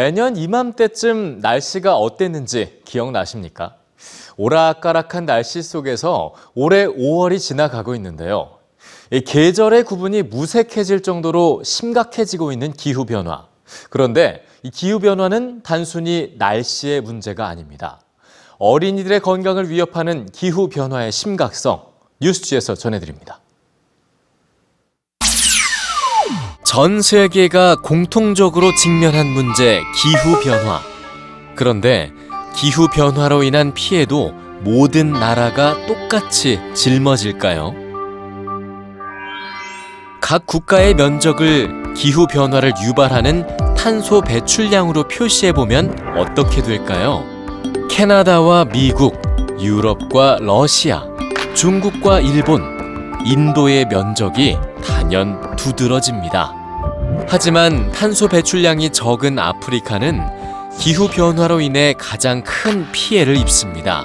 매년 이맘때쯤 날씨가 어땠는지 기억나십니까? 오락가락한 날씨 속에서 올해 5월이 지나가고 있는데요. 이 계절의 구분이 무색해질 정도로 심각해지고 있는 기후변화. 그런데 이 기후변화는 단순히 날씨의 문제가 아닙니다. 어린이들의 건강을 위협하는 기후변화의 심각성, 뉴스지에서 전해드립니다. 전 세계가 공통적으로 직면한 문제 기후 변화. 그런데 기후 변화로 인한 피해도 모든 나라가 똑같이 짊어질까요? 각 국가의 면적을 기후 변화를 유발하는 탄소 배출량으로 표시해 보면 어떻게 될까요? 캐나다와 미국, 유럽과 러시아, 중국과 일본, 인도의 면적이 단연 두드러집니다. 하지만 탄소 배출량이 적은 아프리카는 기후 변화로 인해 가장 큰 피해를 입습니다.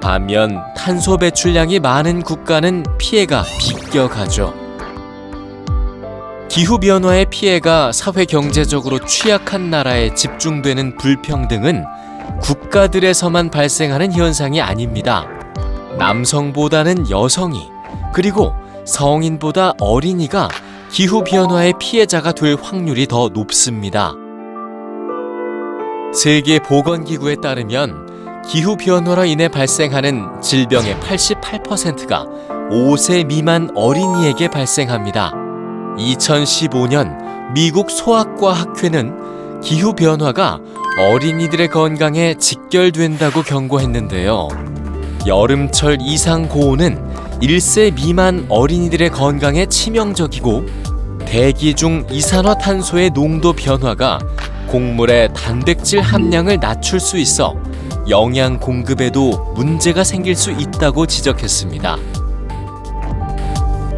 반면 탄소 배출량이 많은 국가는 피해가 비껴가죠. 기후 변화의 피해가 사회 경제적으로 취약한 나라에 집중되는 불평등은 국가들에서만 발생하는 현상이 아닙니다. 남성보다는 여성이 그리고 성인보다 어린이가 기후 변화의 피해자가 될 확률이 더 높습니다. 세계 보건기구에 따르면 기후 변화로 인해 발생하는 질병의 88%가 5세 미만 어린이에게 발생합니다. 2015년 미국 소아과 학회는 기후 변화가 어린이들의 건강에 직결된다고 경고했는데요. 여름철 이상 고온은 1세 미만 어린이들의 건강에 치명적이고 대기 중 이산화탄소의 농도 변화가 곡물의 단백질 함량을 낮출 수 있어 영양 공급에도 문제가 생길 수 있다고 지적했습니다.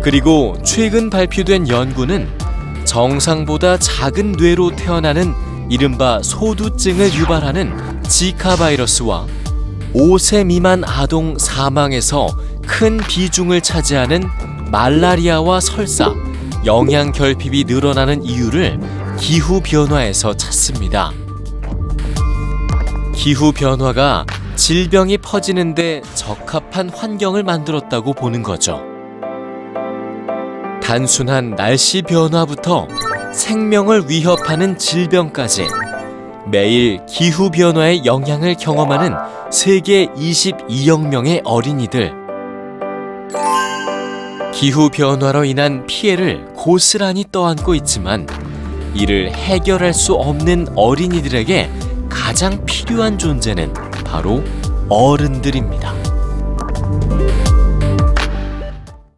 그리고 최근 발표된 연구는 정상보다 작은 뇌로 태어나는 이른바 소두증을 유발하는 지카 바이러스와 5세 미만 아동 사망에서 큰 비중을 차지하는 말라리아와 설사, 영양 결핍이 늘어나는 이유를 기후 변화에서 찾습니다. 기후 변화가 질병이 퍼지는데 적합한 환경을 만들었다고 보는 거죠. 단순한 날씨 변화부터 생명을 위협하는 질병까지 매일 기후 변화의 영향을 경험하는 세계 22억 명의 어린이들. 기후 변화로 인한 피해를 고스란히 떠안고 있지만 이를 해결할 수 없는 어린이들에게 가장 필요한 존재는 바로 어른들입니다.